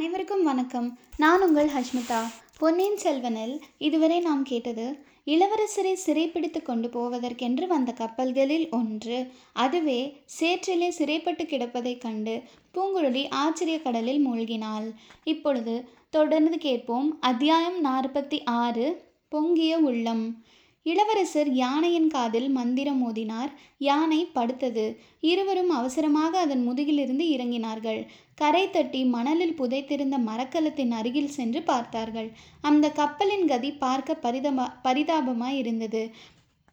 அனைவருக்கும் வணக்கம். நான் உங்கள் ஹஷ்மிதா. பொன்னியின் செல்வனில் இதுவரை நாம் கேட்டது இளவரசரை சிறைப்பிடித்து கொண்டு போவதற்கென்று வந்த கப்பல்களில் ஒன்று அதுவே சேற்றிலே சிறைப்பட்டு கிடப்பதைக் கண்டு பூங்குழலி ஆச்சரிய கடலில் மூழ்கினாள். இப்பொழுது தொடர்ந்து கேட்போம் அத்தியாயம் நாற்பத்தி ஆறு பொங்கிய உள்ளம். இளவரசர் யானையின் காதில் மந்திரம் மோதினார். யானை படுத்தது. இருவரும் அவசரமாக அதன் முதுகிலிருந்து இறங்கினார்கள். கரை தட்டி மணலில் புதைத்திருந்த மரக்கலத்தின் அருகில் சென்று பார்த்தார்கள். அந்த கப்பலின் கதி பார்க்க பரிதமா பரிதாபமாய் இருந்தது.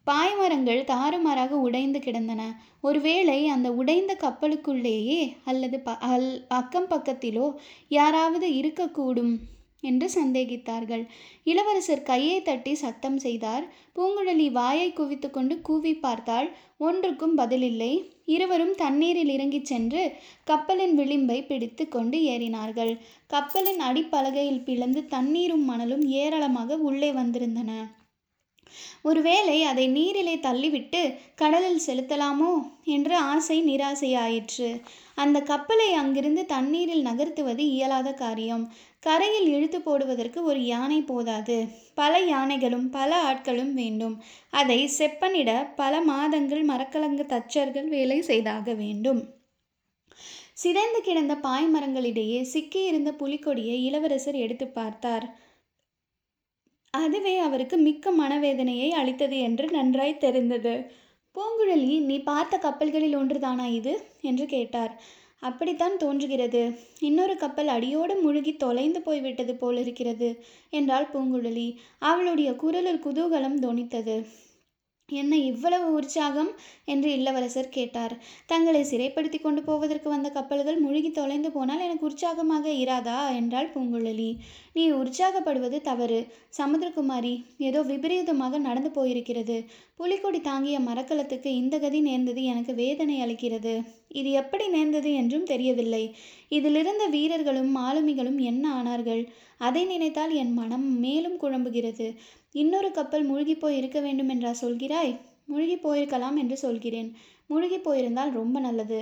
பாய்மரங்கள் தாறுமாறாக உடைந்து கிடந்தன. ஒருவேளை அந்த உடைந்த கப்பலுக்குள்ளேயே அல்லது ப அல் அக்கம் பக்கத்திலோ யாராவது இருக்கக்கூடும். என்று சந்தேகித்தார்கள். இளவரசர் கையை தட்டி சத்தம் செய்தார். பூங்குழலி வாயை குவித்து கொண்டு கூவி பார்த்தாள். ஒன்றுக்கும் பதிலில்லை. இருவரும் தண்ணீரில் இறங்கிச் சென்று கப்பலின் விளிம்பை பிடித்து கொண்டு ஏறினார்கள். கப்பலின் அடிப்பலகையில் பிளந்து தண்ணீரும் மணலும் ஏராளமாக உள்ளே வந்திருந்தன. ஒருவேளை அதை நீரிலே தள்ளிவிட்டு கடலில் செலுத்தலாமோ? என்ற ஆசை நிராசையாயிற்று. அந்த கப்பலை அங்கிருந்து தண்ணீரில் நகர்த்துவது இயலாத காரியம். கரையில் இழுத்து போடுவதற்கு ஒரு யானை போதாது. பல யானைகளும் பல ஆட்களும் வேண்டும். அதை செப்பனிட பல மாதங்கள் மரக்கலங்க தச்சர்கள் வேலை செய்தாக வேண்டும். சிதைந்து கிடந்த பாய்மரங்களிடையே சிக்கியிருந்த புலிக்கொடியை இளவரசர் எடுத்து பார்த்தார். அதுவே அவருக்கு மிக்க மனவேதனையை அளித்தது என்று நன்றாய் தெரிந்தது. பூங்குழலி நீ பார்த்த கப்பல்களில் ஒன்றுதானா இது? என்று கேட்டார். அப்படித்தான் தோன்றுகிறது. இன்னொரு கப்பல் அடியோடு முழுகி தொலைந்து போய்விட்டது போலிருக்கிறது என்றாள் பூங்குழலி. அவளுடைய குரலில் குதூகலம் தொனித்தது என்ன இவ்வளவு உற்சாகம்? என்று இளவரசர் கேட்டார். தங்களை சிறைப்படுத்தி கொண்டு போவதற்கு வந்த கப்பல்கள் முழுகி தொலைந்து போனால் எனக்கு உற்சாகமாக இராதா? என்றாள் பூங்குழலி. நீ உற்சாகப்படுவது தவறு. சமுத்திரகுமாரி ஏதோ விபரீதமாக நடந்து போயிருக்கிறது. புலிக்கொடி தாங்கிய மரக்கலத்துக்கு இந்த கதி நேர்ந்தது எனக்கு வேதனை அளிக்கிறது. இது எப்படி நேர்ந்தது என்றும் தெரியவில்லை. இதிலிருந்த வீரர்களும் மாலுமிகளும் என்ன ஆனார்கள்? அதை நினைத்தால் என் மனம் மேலும் குழம்புகிறது. இன்னொரு கப்பல் முழுகி போய் இருக்க வேண்டும் என்றா சொல்கிறாய்? முழுகி போயிருக்கலாம் என்று சொல்கிறேன். முழுகி போயிருந்தால் ரொம்ப நல்லது.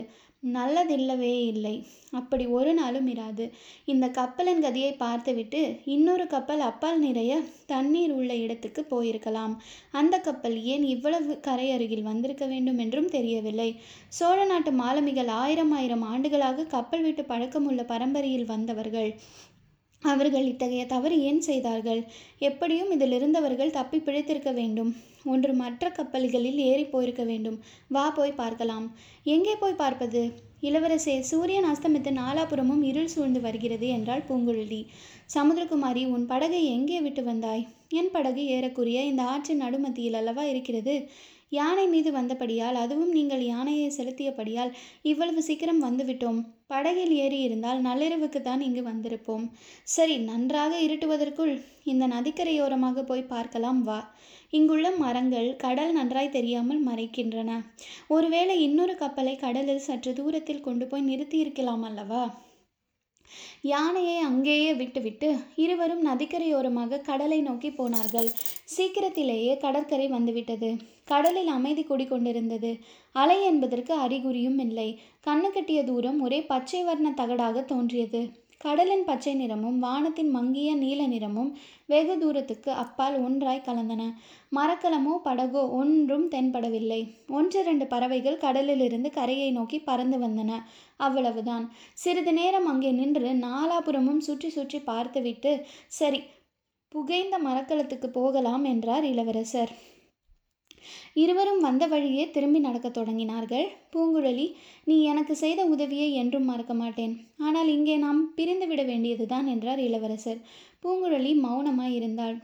நல்லதில்லவே இல்லை. அப்படி ஒரு நாளும் இராது. இந்த கப்பலின் கதியை பார்த்துவிட்டு இன்னொரு கப்பல் அப்பால் நிறைய தண்ணீர் உள்ள இடத்துக்கு போயிருக்கலாம். அந்த கப்பல் ஏன் இவ்வளவு கரை அருகில் வந்திருக்க வேண்டும் என்றும் தெரியவில்லை. சோழ நாட்டு மாலுமிகள் ஆயிரம் ஆயிரம் ஆண்டுகளாக கப்பல் விட்டு பழக்கமுள்ள பரம்பரையில் வந்தவர்கள். அவர்கள் இத்தகைய தவறு ஏன் செய்தார்கள்? எப்படியும் இதில் இருந்தவர்கள் தப்பி பிழைத்திருக்க வேண்டும். ஒன்று மற்ற கப்பல்களில் ஏறி போயிருக்க வேண்டும். வா போய் பார்க்கலாம். எங்கே போய் பார்ப்பது? இளவரசே சூரியன் அஸ்தமித்து நாலாபுறமும் இருள் சூழ்ந்து வருகிறது என்றாள் பூங்குழலி. சமுதிரகுமாரி உன் படகை எங்கே விட்டு வந்தாய்? என் படகு ஏறக்குரிய இந்த ஆற்றின் நடுமத்தியில் அல்லவா இருக்கிறது? யானை மீது வந்தபடியால் அதுவும் நீங்கள் யானையை செலுத்தியபடியால் இவ்வளவு சீக்கிரம் வந்துவிட்டோம். படகில் ஏறி இருந்தால் நள்ளிரவுக்கு தான் இங்கு வந்திருப்போம். சரி நன்றாக இருட்டுவதற்குள் இந்த நதிக்கரையோரமாக போய் பார்க்கலாம் வா. இங்குள்ள மரங்கள் கடல் நன்றாய் தெரியாமல் மறைக்கின்றன. ஒருவேளை இன்னொரு கப்பலை கடலில் சற்று தூரத்தில் கொண்டு போய் நிறுத்தியிருக்கலாம் அல்லவா? யானையை அங்கேயே விட்டுவிட்டு இருவரும் நதிக்கரையோரமாக கடலை நோக்கி போனார்கள். சீக்கிரத்திலேயே கடற்கரை வந்துவிட்டது. கடலில் அமைதி குடிகொண்டிருந்தது. அலை என்பதற்கு அறிகுறியும் இல்லை. கண்ணு கட்டிய தூரம் ஒரே பச்சை வர்ண தகடாக தோன்றியது. கடலின் பச்சை நிறமும் வானத்தின் மங்கிய நீல நிறமும் வெகு தூரத்துக்கு அப்பால் ஒன்றாய் கலந்தன. மரக்கலமோ படகோ ஒன்றும் தென்படவில்லை. ஒன்றிரண்டு பறவைகள் கடலிலிருந்து கரையை நோக்கி பறந்து வந்தன. அவ்வளவுதான். சிறிது நேரம் அங்கே நின்று நாலாபுறமும் சுற்றி சுற்றி பார்த்துவிட்டு சரி புகைந்த மரக்கலத்துக்கு போகலாம் என்றார் இளவரசர். இருவரும் வந்த வழியே திரும்பி நடக்கத் தொடங்கினார்கள். பூங்குழலி நீ எனக்கு செய்த உதவியை என்றும் மறக்க மாட்டேன். ஆனால் இங்கே நாம் பிரிந்து விட வேண்டியதுதான் என்றார் இளவரசர். பூங்குழலி மௌனமாய் இருந்தாள்.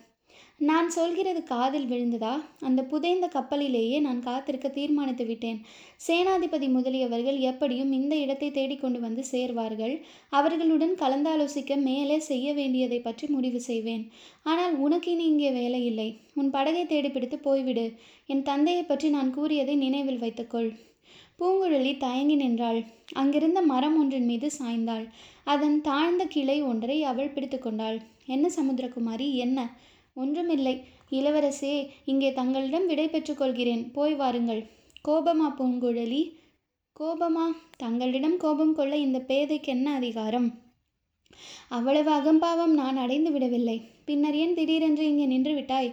நான் சொல்கிறது காதில் விழுந்ததா? அந்த புதைந்த கப்பலிலேயே நான் காத்திருக்க தீர்மானித்து விட்டேன். சேனாதிபதி முதலியவர்கள் எப்படியும் இந்த இடத்தை தேடிக்கொண்டு வந்து சேர்வார்கள். அவர்களுடன் கலந்தாலோசிக்க மேலே செய்ய வேண்டியதை பற்றி முடிவு செய்வேன். ஆனால் உனக்கு இனி இங்கே வேலை இல்லை. உன் படகை தேடி பிடித்து போய்விடு. என் தந்தையை பற்றி நான் கூறியதை நினைவில் வைத்துக்கொள். பூங்குழலி தயங்கி நின்றாள். அங்கிருந்த மரம் ஒன்றின் மீது சாய்ந்தாள். அதன் தாழ்ந்த கிளை ஒன்றை அவள் பிடித்து கொண்டாள். என்ன சமுத்திரகுமாரி? என்ன? ஒன்றுமில்லை. இளவரசே இங்கே தங்களிடம் விடை பெற்றுக்கொள்கிறேன் போய் வாருங்கள். கோபமா பூங்குழலி? கோபமா? தங்களிடம் கோபம் கொள்ள இந்த பேதைக்கு என்ன அதிகாரம்? அவ்வளவு அகம்பாவம் நான் அடைந்து விடவில்லை. பின்னர் ஏன் திடீரென்று இங்கே நின்று விட்டாய்?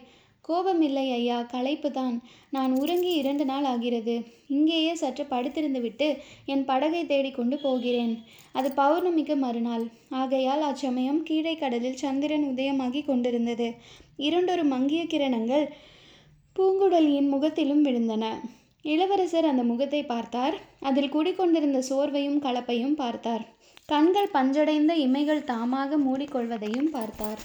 கோபமில்லை ஐயா களைப்புதான். நான் உறங்கி இரண்டு நாள் ஆகிறது. இங்கேயே சற்று படுத்திருந்து விட்டு என் படகை தேடிக்கொண்டு போகிறேன். அது பௌர்ணமிக்கு மறுநாள். ஆகையால் அச்சமயம் கீழே கடலில் சந்திரன் உதயமாகி கொண்டிருந்தது. இரண்டொரு மங்கிய கிரணங்கள் பூங்குடலியின் முகத்திலும் விழுந்தன. இளவரசர் அந்த முகத்தை பார்த்தார். அதில் குடிக்கொண்டிருந்த சோர்வையும் கலப்பையும் பார்த்தார். கண்கள் பஞ்சடைந்த இமைகள் தாமாக மூடிக்கொள்வதையும் பார்த்தார்.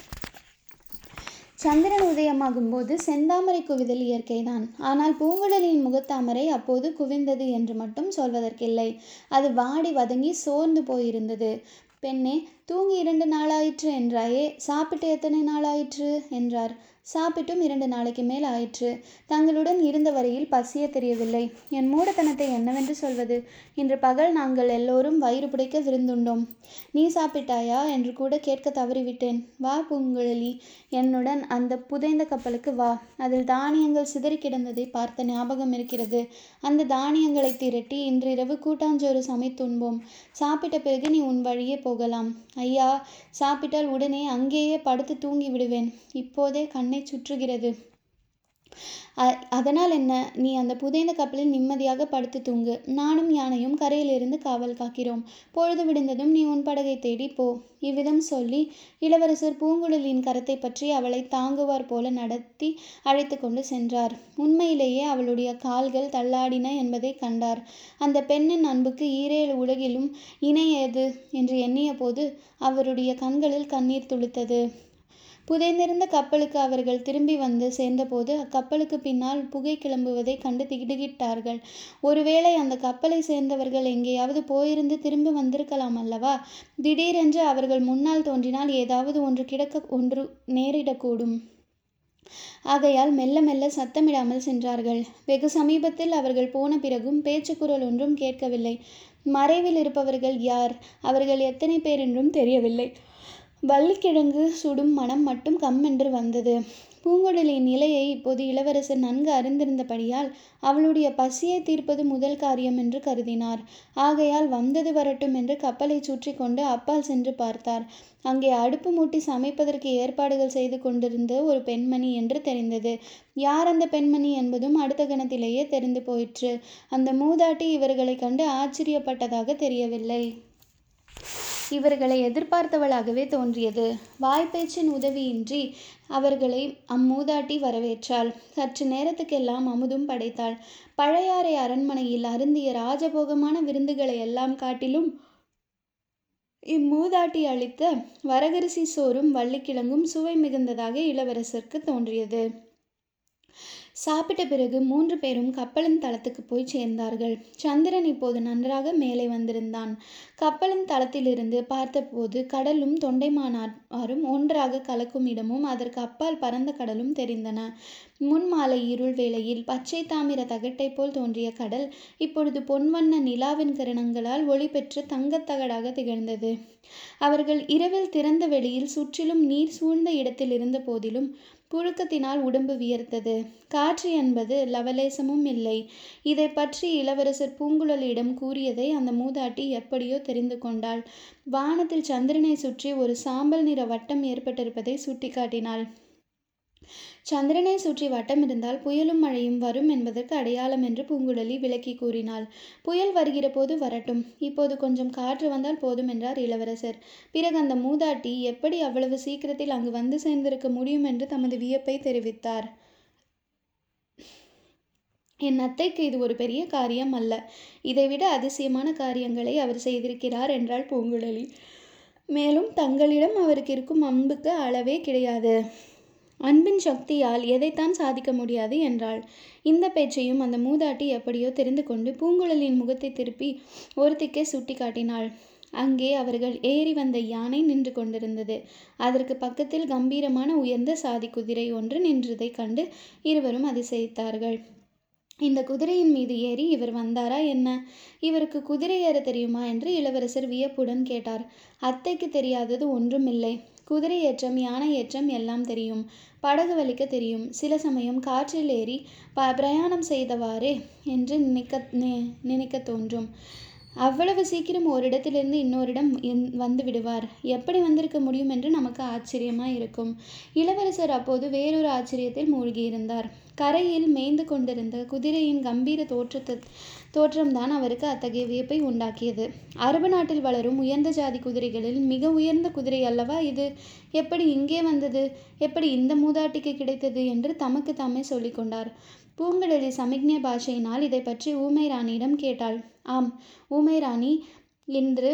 சந்திரன் உதயமாகும் போது செந்தாமரை குவிதல் இயற்கைதான். ஆனால் பூங்குழலியின் முகத்தாமரை அப்போது குவிந்தது என்று மட்டும் சொல்வதற்கில்லை. அது வாடி வதங்கி சோர்ந்து போயிருந்தது. பெண்ணே தூங்கி இரண்டு நாளாயிற்று என்றாயே. சாப்பிட்டு எத்தனை நாளாயிற்று? என்றார். சாப்பிட்டும் இரண்டு நாளைக்கு மேல் ஆயிற்று. தங்களுடன் இருந்த வரையில் பசிய தெரியவில்லை. என் மூடத்தனத்தை என்னவென்று சொல்வது? இன்று பகல் நாங்கள் எல்லோரும் வயிறு புடைக்க விருந்துண்டோம். நீ சாப்பிட்டாயா? என்று கூட கேட்க தவறிவிட்டேன். வா பூங்குழலி என்னுடன் அந்த புதைந்த கப்பலுக்கு வா. அதில் தானியங்கள் சிதறி கிடந்ததை பார்த்த ஞாபகம் இருக்கிறது. அந்த தானியங்களை திரட்டி இன்றிரவு கூட்டாஞ்சோறு சமைத்துண்போம். சாப்பிட்ட பிறகு நீ உன் வழியே போகலாம். ஐயா சாப்பிட்டால் உடனே அங்கேயே படுத்து தூங்கி விடுவேன். இப்போதே கண்ணை தன்னை சுற்றுகிறது. அதனால் என்ன? நீ அந்த புதைந்த கப்பலில் நிம்மதியாக படுத்து தூங்கு. நானும் யானையும் கரையிலிருந்து காவல் காக்கிறோம். பொழுது விடுந்ததும் நீ உன் படகை தேடி போ. இவ்விதம் சொல்லி இளவரசர் பூங்குழலியின் கரத்தை பற்றி அவளை தாங்குவார் போல நடத்தி அழைத்து கொண்டு சென்றார். உண்மையிலேயே அவளுடைய கால்கள் தள்ளாடின என்பதை கண்டார். அந்த பெண்ணின் அன்புக்கு ஈரேழு உலகிலும் இணையது என்று எண்ணிய போது அவருடைய கண்களில் கண்ணீர் துளித்தது. புதைந்திருந்த கப்பலுக்கு அவர்கள் திரும்பி வந்து சேர்ந்தபோது அக்கப்பலுக்கு பின்னால் புகை கிளம்புவதை கண்டு திடுகிட்டார்கள் ஒருவேளை அந்த கப்பலை சேர்ந்தவர்கள் எங்கேயாவது போயிருந்து திரும்பி வந்திருக்கலாம் அல்லவா? திடீரென்று அவர்கள் முன்னால் தோன்றினால் ஏதாவது ஒன்று கிடக்க ஒன்று நேரிடக்கூடும். ஆகையால் மெல்ல மெல்ல சத்தமிடாமல் சென்றார்கள். வெகு சமீபத்தில் அவர்கள் போன பிறகும் பேச்சுக்குரல் ஒன்றும் கேட்கவில்லை. மறைவில் இருப்பவர்கள் யார்? அவர்கள் எத்தனை பேர் என்றும் தெரியவில்லை. வள்ளிக்கிழங்கு சுடும் மனம் மட்டும் கம்மென்று வந்தது. பூங்குழலியின் நிலையை இப்போது இளவரசர் நன்கு அறிந்திருந்தபடியால் அவளுடைய பசியை தீர்ப்பது முதல் காரியம் என்று கருதினார். ஆகையால் வந்தது வரட்டும் என்று கப்பலை சுற்றி கொண்டு அப்பால் சென்று பார்த்தார். அங்கே அடுப்பு மூட்டி சமைப்பதற்கு ஏற்பாடுகள் செய்து கொண்டிருந்த ஒரு பெண்மணி என்று தெரிந்தது. யார் அந்த பெண்மணி என்பதும் அடுத்த கணத்திலேயே தெரிந்து போயிற்று. அந்த மூதாட்டி இவர்களை கண்டு ஆச்சரியப்பட்டதாக தெரியவில்லை. இவர்களை எதிர்பார்த்தவளாகவே தோன்றியது. வாய்ப்பேச்சின் உதவியின்றி அவர்களை அம்மூதாட்டி வரவேற்றாள். சற்று நேரத்துக்கெல்லாம் அமுதும் படைத்தாள். பழையாறை அரண்மனையில் அருந்திய ராஜபோகமான விருந்துகளை எல்லாம் காட்டிலும் இம்மூதாட்டி அளித்த வரகரிசி சோறும் வள்ளிக்கிழங்கும் சுவை மிகுந்ததாக இளவரசருக்கு தோன்றியது. சாப்பிட்ட பிறகு மூன்று பேரும் கப்பலின் தளத்துக்கு போய் சேர்ந்தார்கள். சந்திரன் இப்போது நன்றாக மேலே வந்திருந்தான். கப்பலின் தளத்திலிருந்து பார்த்தபோது கடலும் தொண்டைமானாரும் ஒன்றாக கலக்கும் இடமும் அதற்கு அப்பால் பரந்த கடலும் தெரிந்தன. முன் மாலை இருள் வேளையில் பச்சை தாமிர தகட்டை போல் தோன்றிய கடல் இப்பொழுது பொன்வண்ண நிலாவின் கிரணங்களால் ஒளி பெற்று தங்கத்தகடாக திகழ்ந்தது. அவர்கள் இரவில் திறந்த வெளியில் சுற்றிலும் நீர் சூழ்ந்த இடத்தில் இருந்த போதிலும் புழுக்கத்தினால் உடம்பு வியர்த்தது. காற்று என்பது லவலேசமும் இல்லை. இதை பற்றி இளவரசர் பூங்குழலியிடம் கூறியதை அந்த மூதாட்டி எப்படியோ தெரிந்து கொண்டாள். வானத்தில் சந்திரனை சுற்றி ஒரு சாம்பல் நிற வட்டம் ஏற்பட்டிருப்பதை சுட்டிக்காட்டினாள். சந்திரனை சுற்றி வட்டம் இருந்தால் புயலும் மழையும் வரும் என்பதற்கு அடையாளம் என்று பூங்குழலி விளக்கி கூறினாள். புயல் வருகிற போது வரட்டும். இப்போது கொஞ்சம் காற்று வந்தால் போதும் என்றார் இளவரசர். பிறகு அந்த மூதாட்டி எப்படி அவ்வளவு சீக்கிரத்தில் அங்கு வந்து சேர்ந்திருக்க முடியும் என்று தமது வியப்பை தெரிவித்தார். என் அத்தைக்கு இது ஒரு பெரிய காரியம் அல்ல. இதைவிட அதிசயமான காரியங்களை அவர் செய்திருக்கிறார் என்றாள் பூங்குழலி. மேலும் தங்களிடம் அவருக்கு இருக்கும் அன்புக்கு அளவே கிடையாது. அன்பின் சக்தியால் எதைத்தான் சாதிக்க முடியாது என்றாள். இந்த பேச்சையும் அந்த மூதாட்டி எப்படியோ தெரிந்து கொண்டு பூங்குழலியின் முகத்தை திருப்பி ஒருத்திக்கே சுட்டி காட்டினாள். அங்கே அவர்கள் ஏறி வந்த யானை நின்று கொண்டிருந்தது. அதற்கு பக்கத்தில் கம்பீரமான உயர்ந்த சாதி குதிரை ஒன்று நின்றதைக் கண்டு இருவரும் அதிசயித்தார்கள். இந்த குதிரையின் மீது ஏறி இவர் வந்தாரா என்ன? இவருக்கு குதிரை ஏற தெரியுமா? என்று இளவரசர் வியப்புடன் கேட்டார். அத்தைக்கு தெரியாதது ஒன்றுமில்லை. குதிரை ஏற்றம் யானை ஏற்றம் எல்லாம் தெரியும். படகு வலிக்க தெரியும். சில சமயம் காற்றில் ஏறி ப பிரயாணம் செய்தவாறே என்று நினைக்க நினைக்க தோன்றும். அவ்வளவு சீக்கிரம் ஓரிடத்திலிருந்து இன்னோரிடம் வந்து விடுவார் எப்படி வந்திருக்க முடியும் என்று நமக்கு ஆச்சரியமாக இருக்கும். இளவரசர் அப்போது வேறொரு ஆச்சரியத்தில் மூழ்கியிருந்தார். கரையில் மேய்ந்து கொண்டிருந்த குதிரையின் கம்பீர தோற்றத்தை தோற்றம்தான் அவருக்கு அத்தகைய வியப்பை உண்டாக்கியது. அரபு நாட்டில் வளரும் உயர்ந்த ஜாதி குதிரைகளில் மிக உயர்ந்த குதிரை அல்லவா இது? எப்படி இங்கே வந்தது? எப்படி இந்த மூதாட்டிக்கு கிடைத்தது என்று தமக்கு தாமே சொல்லிக்கொண்டார். பூங்கடலி சமிக்ஞை பாஷையினால் இதை பற்றி ஊமை ராணியிடம் கேட்டாள். ஆம் ஊமை ராணி இன்று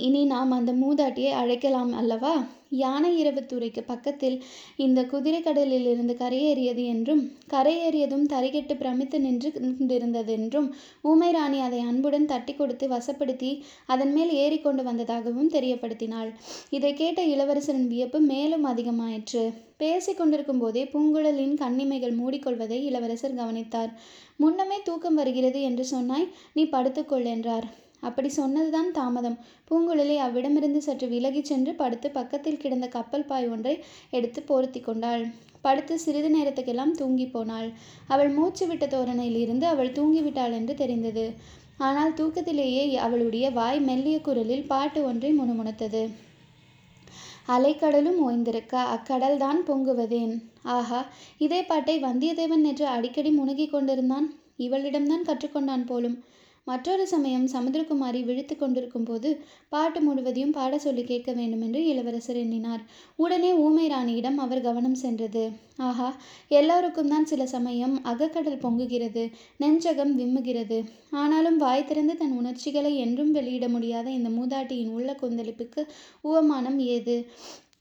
இனி நாம் அந்த மூதாட்டியை அழைக்கலாம் அல்லவா? யானை இரவுத்துறைக்கு பக்கத்தில் இந்த குதிரை கடலில் இருந்து கரையேறியது என்றும் கரையேறியதும் தரைகெட்டு பிரமித்து நின்று கொண்டிருந்ததென்றும் ஊமை ராணி அதை அன்புடன் தட்டி கொடுத்து வசப்படுத்தி அதன் மேல் ஏறிக்கொண்டு வந்ததாகவும் தெரியப்படுத்தினாள். இதை கேட்ட இளவரசரின் வியப்பு மேலும் அதிகமாயிற்று. பேசிக் கொண்டிருக்கும் போதே பூங்குழலின் கண்ணிமைகள் மூடிக்கொள்வதை இளவரசர் கவனித்தார். முன்னமே தூக்கம் வருகிறது என்று சொன்னாய் நீ படுத்துக்கொள் என்றார். அப்படி சொன்னதுதான் தாமதம். பூங்குழலி அவ்விடமிருந்து சற்று விலகிச் சென்று படுத்து பக்கத்தில் கிடந்த கப்பல் பாய் ஒன்றை எடுத்து போர்த்தி கொண்டாள். படுத்து சிறிது நேரத்துக்கெல்லாம் தூங்கி போனாள். அவள் மூச்சு விட்ட தோரணையிலிருந்து அவள் தூங்கிவிட்டாள் என்று தெரிந்தது. ஆனால் தூக்கத்திலேயே அவளுடைய வாய் மெல்லிய குரலில் பாட்டு ஒன்றை முணுமுணுத்தது. அலைக்கடலும் ஓய்ந்திருக்க அக்கடல்தான் பொங்குவதேன். ஆஹா இதே பாட்டை வந்தியத்தேவன் நேற்று அடிக்கடி முணுகிக் கொண்டிருந்தான். இவளிடம்தான் கற்றுக்கொண்டான் போலும். மற்றொரு சமயம் சமுத்திரகுமாரி விழித்து கொண்டிருக்கும் போது பாட்டு முழுவதையும் பாட சொல்லி கேட்க வேண்டும் என்று இளவரசர் எண்ணினார். உடனே ஊமை ராணியிடம் அவர் கவனம் சென்றது. ஆஹா எல்லோருக்கும் தான் சில சமயம் அகக்கடல் பொங்குகிறது நெஞ்சகம் விம்முகிறது. ஆனாலும் வாய் திறந்து தன் உணர்ச்சிகளை என்றும் வெளியிட முடியாத இந்த மூதாட்டியின் உள்ள கொந்தளிப்புக்கு உவமானம் ஏது?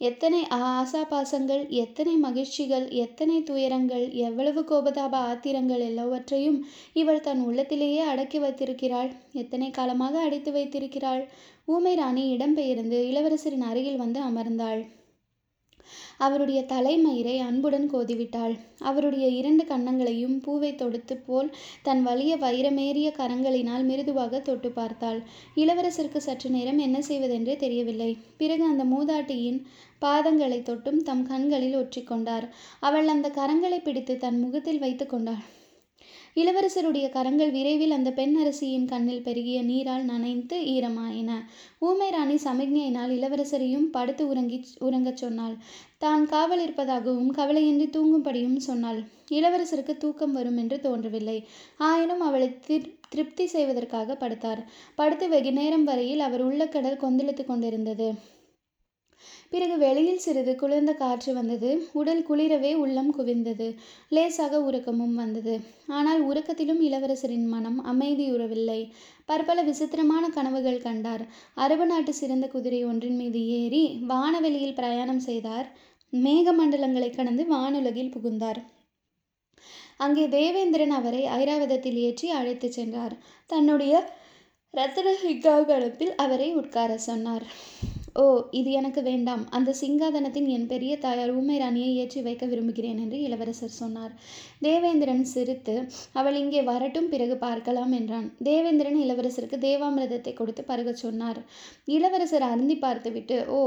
எத்தனை ஆசாபாசங்கள் எத்தனை மகிழ்ச்சிகள் எத்தனை துயரங்கள் எவ்வளவு கோபதாப ஆத்திரங்கள் எல்லாவற்றையும் இவள் தன் உள்ளத்திலேயே அடக்கி வைத்திருக்கிறாள். எத்தனை காலமாக அடைத்து வைத்திருக்கிறாள். ஊமை ராணி இடம்பெயர்ந்து இளவரசரின் அருகில் வந்து அமர்ந்தாள். அவருடைய தலைமயிரை அன்புடன் கோதிவிட்டாள். அவருடைய இரண்டு கன்னங்களையும் பூவை தொடுத்து போல் தன் வலிய வைரமேறிய கரங்களினால் மிருதுவாக தொட்டு பார்த்தாள். இளவரசருக்கு சற்று நேரம் என்ன செய்வதென்றே தெரியவில்லை. பிறகு அந்த மூதாட்டியின் பாதங்களை தொட்டும் தம் கண்களில் ஒற்றிக்கொண்டார். அவள் அந்த கரங்களை பிடித்து தன் முகத்தில் வைத்து கொண்டாள். இளவரசருடைய கரங்கள் விரைவில் அந்த பெண் அரசியின் கண்ணில் பெருகிய நீரால் நனைந்து ஈரமாயின. ஊமை ராணி சமிக்ஞையினால் இளவரசரையும் படுத்து உறங்கி உறங்கச் சொன்னாள். தான் காவல் இருப்பதாகவும் கவலையின்றி தூங்கும்படியும் சொன்னாள். இளவரசருக்கு தூக்கம் வரும் என்று தோன்றவில்லை. ஆயினும் அவளை திர் திருப்தி செய்வதற்காக படுத்தார். படுத்து வெகு நேரம் வரையில் அவர் உள்ள கடல் கொந்தளித்து கொண்டிருந்தது. பிறகு வெளியில் சிறிது குளிர்ந்த காற்று வந்தது. உடல் குளிரவே உள்ளம் குவிந்தது. லேசாக உறக்கமும் வந்தது. ஆனால் உறக்கத்திலும் இளவரசரின் மனம் அமைதியுறவில்லை. பற்பல விசித்திரமான கனவுகள் கண்டார். அரபு நாட்டு சிறந்த குதிரை ஒன்றின் மீது ஏறி வானவெளியில் பிரயாணம் செய்தார். மேகமண்டலங்களை கடந்து வானுலகில் புகுந்தார். அங்கே தேவேந்திரன் அவரை ஐராவதத்தில் ஏற்றி அழைத்துச் சென்றார். தன்னுடைய ரத்தன சிங்காகனத்தில் அவரை உட்கார சொன்னார். ஓ இது எனக்கு வேண்டாம். அந்த சிங்காதனத்தின் என் பெரிய தாயார் ஊமை ராணியை ஏற்றி வைக்க விரும்புகிறேன் என்று இளவரசர் சொன்னார். தேவேந்திரன் சிரித்து அவள் இங்கே வரட்டும் பிறகு பார்க்கலாம் என்றான். தேவேந்திரன் இளவரசருக்கு தேவாமிரதத்தை கொடுத்து பருகச் சொன்னார். இளவரசர் அருந்தி பார்த்துவிட்டு ஓ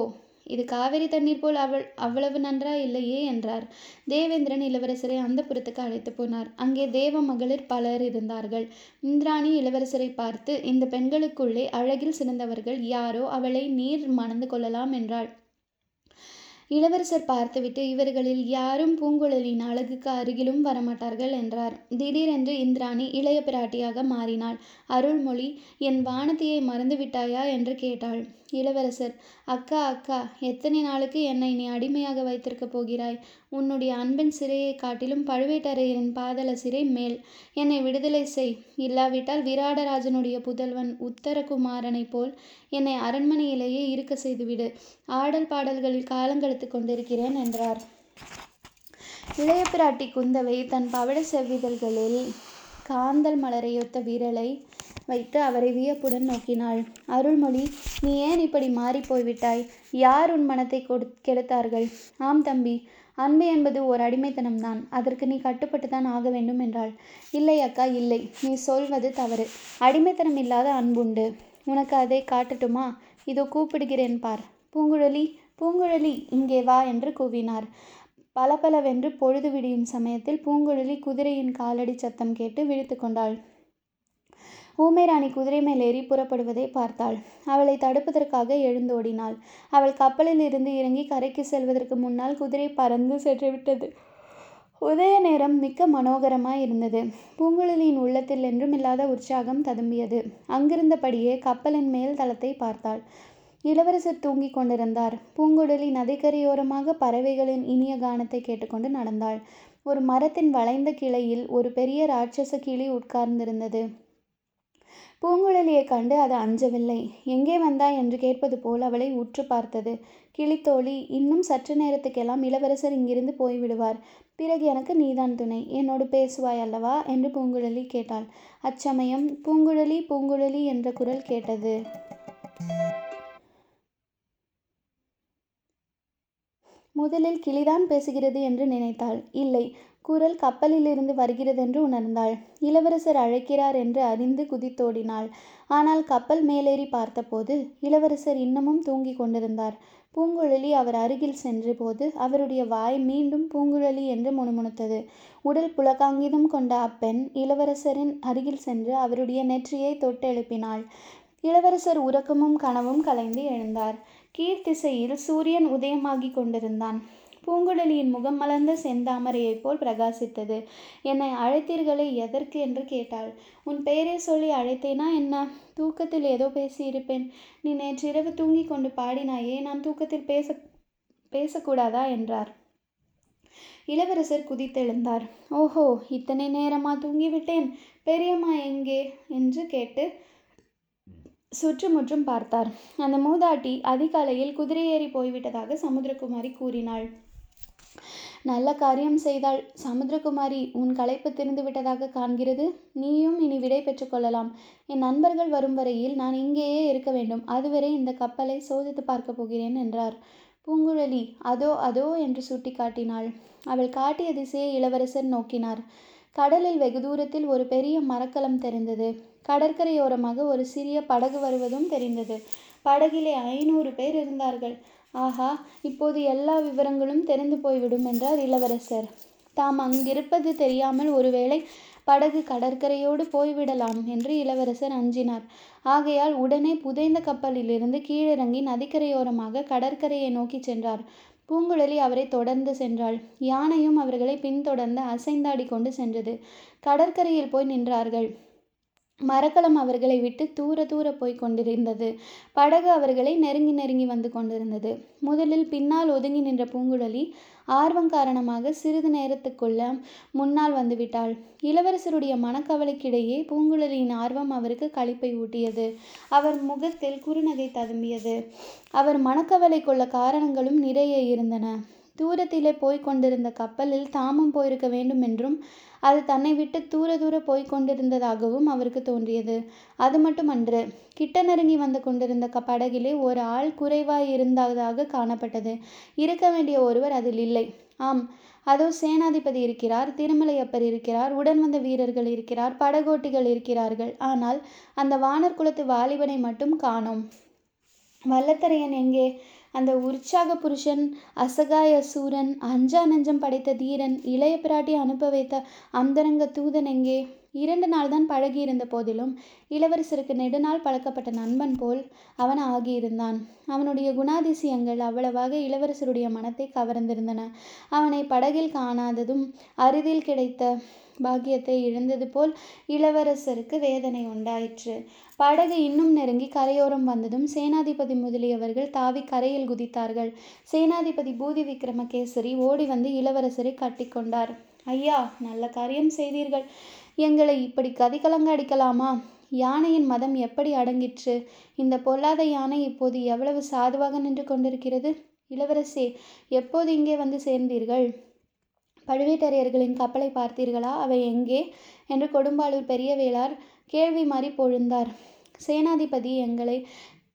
இது காவிரி தண்ணீர் போல் அவள் அவ்வளவு நன்றா இல்லையே என்றார். தேவேந்திரன் இளவரசரை அந்த புறத்துக்கு அழைத்து போனார். அங்கே தேவ மகளிர் பலர் இருந்தார்கள். இந்திராணி இளவரசரை பார்த்து இந்த பெண்களுக்குள்ளே அழகில் சிறந்தவர்கள் யாரோ அவளை நீர் மணந்து கொள்ளலாம் என்றாள். இளவரசர் பார்த்துவிட்டு இவர்களில் யாரும் பூங்குழலியின் அழகுக்கு அருகிலும் வரமாட்டார்கள் என்றார். திடீரென்று இந்திராணி இளைய பிராட்டியாக மாறினாள். அருள்மொழி என் வானதியை மறந்து விட்டாயா என்று கேட்டாள். இளவரசர் அக்கா அக்கா எத்தனை நாளுக்கு என்னை நீ அடிமையாக வைத்திருக்கப் போகிறாய்? உன்னுடைய அன்பின் சிறையை காட்டிலும் பழுவேட்டரையரின் பாதல சிறை மேல். என்னை விடுதலை செய். இல்லாவிட்டால் விராடராஜனுடைய புதல்வன் உத்தரகுமாரனைப் போல் என்னை அரண்மனையிலேயே இருக்க செய்துவிடு. ஆடல் பாடல்களில் காலங்கெடுத்து கொண்டிருக்கிறேன் என்றார். இளைய பிராட்டி குந்தவை தன் பவழ செவ்விதழ்களில் காந்தல் மலரையொத்த விரலை வைத்து அவரை வியப்புடன் நோக்கினாள். அருள்மொழி நீ ஏன் இப்படி மாறி போய்விட்டாய்? யார் உன் மனத்தை கொடு கெடுத்தார்கள்? ஆம் தம்பி அன்பு என்பது ஓர் அடிமைத்தனம்தான் அதற்கு நீ கட்டுப்பட்டு தான் ஆக வேண்டும் என்றாள். இல்லை அக்கா இல்லை. நீ சொல்வது தவறு. அடிமைத்தனம் இல்லாத அன்புண்டு. உனக்கு அதை காட்டட்டுமா? இதோ கூப்பிடுகிறேன் பார். பூங்குழலி பூங்குழலி இங்கே வா என்று கூவினார். பலபலவென்று பொழுது விடியும் சமயத்தில் பூங்குழலி குதிரையின் காலடி சத்தம் கேட்டு விழித்து கொண்டாள். ஊமைராணி குதிரை மேல் ஏறி புறப்படுவதை பார்த்தாள். அவளை தடுப்பதற்காக எழுந்தோடினாள். அவள் கப்பலில் இருந்து இறங்கி கரைக்கு செல்வதற்கு முன்னால் குதிரை பறந்து சென்றுவிட்டது உதய நேரம் மிக்க மனோகரமாய் இருந்தது. பூங்குழலியின் உள்ளத்தில் என்றும் இல்லாத உற்சாகம் ததும்பியது. அங்கிருந்தபடியே கப்பலின் மேல் தளத்தை பார்த்தாள். இளவரசர் தூங்கிக் கொண்டிருந்தார். பூங்குழலி நதிக்கரையோரமாக பறவைகளின் இனிய கானத்தை கேட்டுக்கொண்டு நடந்தாள். ஒரு மரத்தின் வளைந்த கிளையில் ஒரு பெரிய ராட்சச கிளி உட்கார்ந்திருந்தது. பூங்குழலியைக் கண்டு அது அஞ்சவில்லை. எங்கே வந்தாய் என்று கேட்பது போல் அவளை உற்று பார்த்தது. கிளித்தோழி இன்னும் சற்று நேரத்துக்கெல்லாம் இளவரசர் இங்கிருந்து போய்விடுவார். பிறகு எனக்கு நீதான் துணை. என்னோடு பேசுவாய் அல்லவா என்று பூங்குழலி கேட்டாள். அச்சமயம். பூங்குழலி பூங்குழலி என்ற குரல் கேட்டது. முதலில் கிளிதான் பேசுகிறது என்று நினைத்தாள். இல்லை. குரல் கப்பலிலிருந்து வருகிறதென்று உணர்ந்தாள். இளவரசர் அழைக்கிறார் என்று அறிந்து குதித்தோடினாள். ஆனால் கப்பல் மேலேறி பார்த்தபோது இளவரசர் இன்னமும் தூங்கிக் கொண்டிருந்தார். பூங்குழலி அவர் அருகில் சென்றபோது அவருடைய வாய் மீண்டும் பூங்குழலி என்று முணுமுணுத்தது. உடல் புலகாங்கிதம் கொண்ட அப்பெண் இளவரசரின் அருகில் சென்று அவருடைய நெற்றியை தொட்டெழுப்பினாள். இளவரசர் உறக்கமும் கனவும் கலைந்து எழுந்தார். கீழ்த்திசையில் சூரியன் உதயமாகிக் கொண்டிருந்தான். பூங்குழலியின் முகம் மலர்ந்த செந்தாமரையைப் போல் பிரகாசித்தது. என்னை அழைத்தீர்களே எதற்கு? என்று கேட்டாள். உன் பெயரை சொல்லி அழைத்தேனா என்ன? தூக்கத்தில் ஏதோ பேசியிருப்பேன். நீ நேற்றிரவு தூங்கிக் கொண்டு பாடினாயே நான் தூக்கத்தில் பேச பேசக்கூடாதா? என்றார். இளவரசர் குதித்தெழுந்தார். ஓஹோ இத்தனை நேரமா தூங்கிவிட்டேன்? பெரியம்மா எங்கே? என்று கேட்டு சுற்றுமுற்றும் பார்த்தார். அந்த மூதாட்டி அதிகாலையில் குதிரை ஏறி போய்விட்டதாக சமுத்திரகுமாரி கூறினாள். நல்ல காரியம் செய்தாள். சமுத்திரகுமாரி உன் களைப்பு திருந்து விட்டதாக காண்கிறது. நீயும் இனி விடை பெற்றுக்கொள்ளலாம் என் நண்பர்கள் வரும் வரையில் நான் இங்கேயே இருக்க வேண்டும். அதுவரை இந்த கப்பலை சோதித்து பார்க்க போகிறேன் என்றார். பூங்குழலி அதோ அதோ என்று சுட்டி காட்டினாள் அவள் காட்டிய திசையை இளவரசர் நோக்கினார். கடலில் வெகு தூரத்தில் ஒரு பெரிய மரக்கலம் தெரிந்தது. கடற்கரையோரமாக ஒரு சிறிய படகு வருவதும் தெரிந்தது. படகிலே ஐநூறு பேர் இருந்தார்கள். ஆஹா இப்போது எல்லா விவரங்களும் தெரிந்து போய்விடும் என்றார் இளவரசர். தாம் அங்கிருப்பது தெரியாமல் ஒருவேளை படகு கடற்கரையோடு போய்விடலாம் என்று இளவரசர் அஞ்சினார். ஆகையால் உடனே புதைந்த கப்பலிலிருந்து கீழிறங்கி நதிக்கரையோரமாக கடற்கரையை நோக்கி சென்றார். பூங்குழலி அவரை தொடர்ந்து சென்றாள். யானையும் அவர்களை பின்தொடர்ந்து அசைந்தாடி கொண்டு சென்றது. கடற்கரையில் போய் நின்றார்கள். மரக்கலம் அவர்களை விட்டு தூர தூர போய் கொண்டிருந்தது. படகு அவர்களை நெருங்கி நெருங்கி வந்து கொண்டிருந்தது. முதலில் பின்னால் ஒதுங்கி நின்ற பூங்குழலி ஆர்வம் காரணமாக சிறிது நேரத்துக்குள்ள முன்னால் வந்துவிட்டாள் இளவரசருடைய மனக்கவலைக்கிடையே பூங்குழலியின் ஆர்வம் அவருக்கு களிப்பை ஊட்டியது. அவர் முகத்தில் குறுநகை ததும்பியது. அவர் மனக்கவலை கொள்ள காரணங்களும் நிறைய இருந்தன. தூரத்திலே போய்க் கொண்டிருந்த கப்பலில் தாமும் போயிருக்க வேண்டும் என்றும் அது தன்னை விட்டு தூர தூர போய்க் கொண்டிருந்ததாகவும் அவருக்கு தோன்றியது. அது மட்டுமன்று கிட்ட நெருங்கி வந்து கொண்டிருந்த படகிலே ஒரு ஆள் குறைவாய் இருந்ததாக காணப்பட்டது. இருக்க வேண்டிய ஒருவர் அதில் இல்லை. ஆம் அதோ சேனாதிபதி இருக்கிறார் திருமலையப்பர் இருக்கிறார் உடன் வந்த வீரர்கள் இருக்கிறார் படகோட்டிகள் இருக்கிறார்கள். ஆனால் அந்த வானர் குலத்து வாலிபனை மட்டும் காணோம். வல்லத்தரையன் எங்கே? அந்த உற்சாக புருஷன் அசகாய சூரன் அஞ்சா நெஞ்சம் படைத்த தீரன் இளைய பிராட்டி அனுப்ப வைத்த அந்தரங்க தூதன் எங்கே? இரண்டு நாள் தான் பழகியிருந்த போதிலும் இளவரசருக்கு நெடுநாள் பழக்கப்பட்ட நண்பன் போல் அவன் ஆகியிருந்தான். அவனுடைய குணாதிசயங்கள் அவ்வளவாக இளவரசருடைய மனத்தை கவர்ந்திருந்தன. அவனை படகில் காணாததும் அரிதில் கிடைத்த பாக்கியத்தை இழந்தது போல் இளவரசருக்கு வேதனை உண்டாயிற்று. படகு இன்னும் நெருங்கி கரையோரம் வந்ததும் சேனாதிபதி முதலியவர்கள் தாவி கரையில் குதித்தார்கள். சேனாதிபதி பூதி விக்ரமகேசரி ஓடி வந்து இளவரசரை கட்டிக்கொண்டார் ஐயா நல்ல காரியம் செய்தீர்கள். எங்களை இப்படி கதிகலங்க அடிக்கலாமா? யானையின் மதம் எப்படி அடங்கிற்று? இந்த பொல்லாத யானை இப்போது எவ்வளவு சாதுவாக நின்று கொண்டிருக்கிறது? இளவரசே எப்போது இங்கே வந்து சேர்ந்தீர்கள்? பழுவேட்டரையர்களின் கப்பலை பார்த்தீர்களா? அவை எங்கே? என்று கொடும்பாளூர் பெரிய வேளார் கேள்வி மாறி பொழுந்தார். சேனாதிபதி எங்களை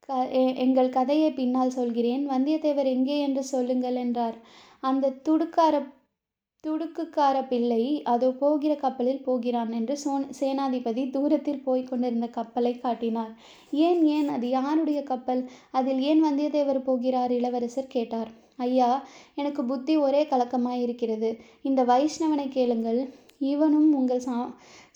க எங்கள் கதையை பின்னால் சொல்கிறேன். வந்தியத்தேவர் எங்கே என்று சொல்லுங்கள் என்றார். அந்த துடுக்கார துடுக்குக்கார பிள்ளை அதோ போகிற கப்பலில் போகிறான் என்று சோ சேனாதிபதி தூரத்தில் போய் கொண்டிருந்த கப்பலை காட்டினார். ஏன் ஏன்? அது யாருடைய கப்பல்? அதில் ஏன் வந்தியத்தேவர் போகிறார்? இளவரசர் கேட்டார். ஐயா எனக்கு புத்தி ஒரே கலக்கமாயிருக்கிறது இந்த வைஷ்ணவனை கேளுங்கள் இவனும் உங்கள் சா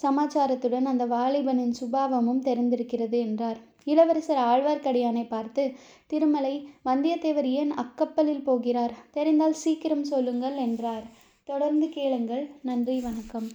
சமாச்சாரத்துடன் அந்த வாலிபனின் சுபாவமும் தெரிந்திருக்கிறது என்றார். இளவரசர் ஆழ்வார்க்கடியானை பார்த்து திருமலை வந்தியத்தேவர் ஏன் அக்கப்பலில் போகிறார்? தெரிந்தால் சீக்கிரம் சொல்லுங்கள் என்றார். தொடர்ந்து கேளுங்கள். நன்றி வணக்கம்.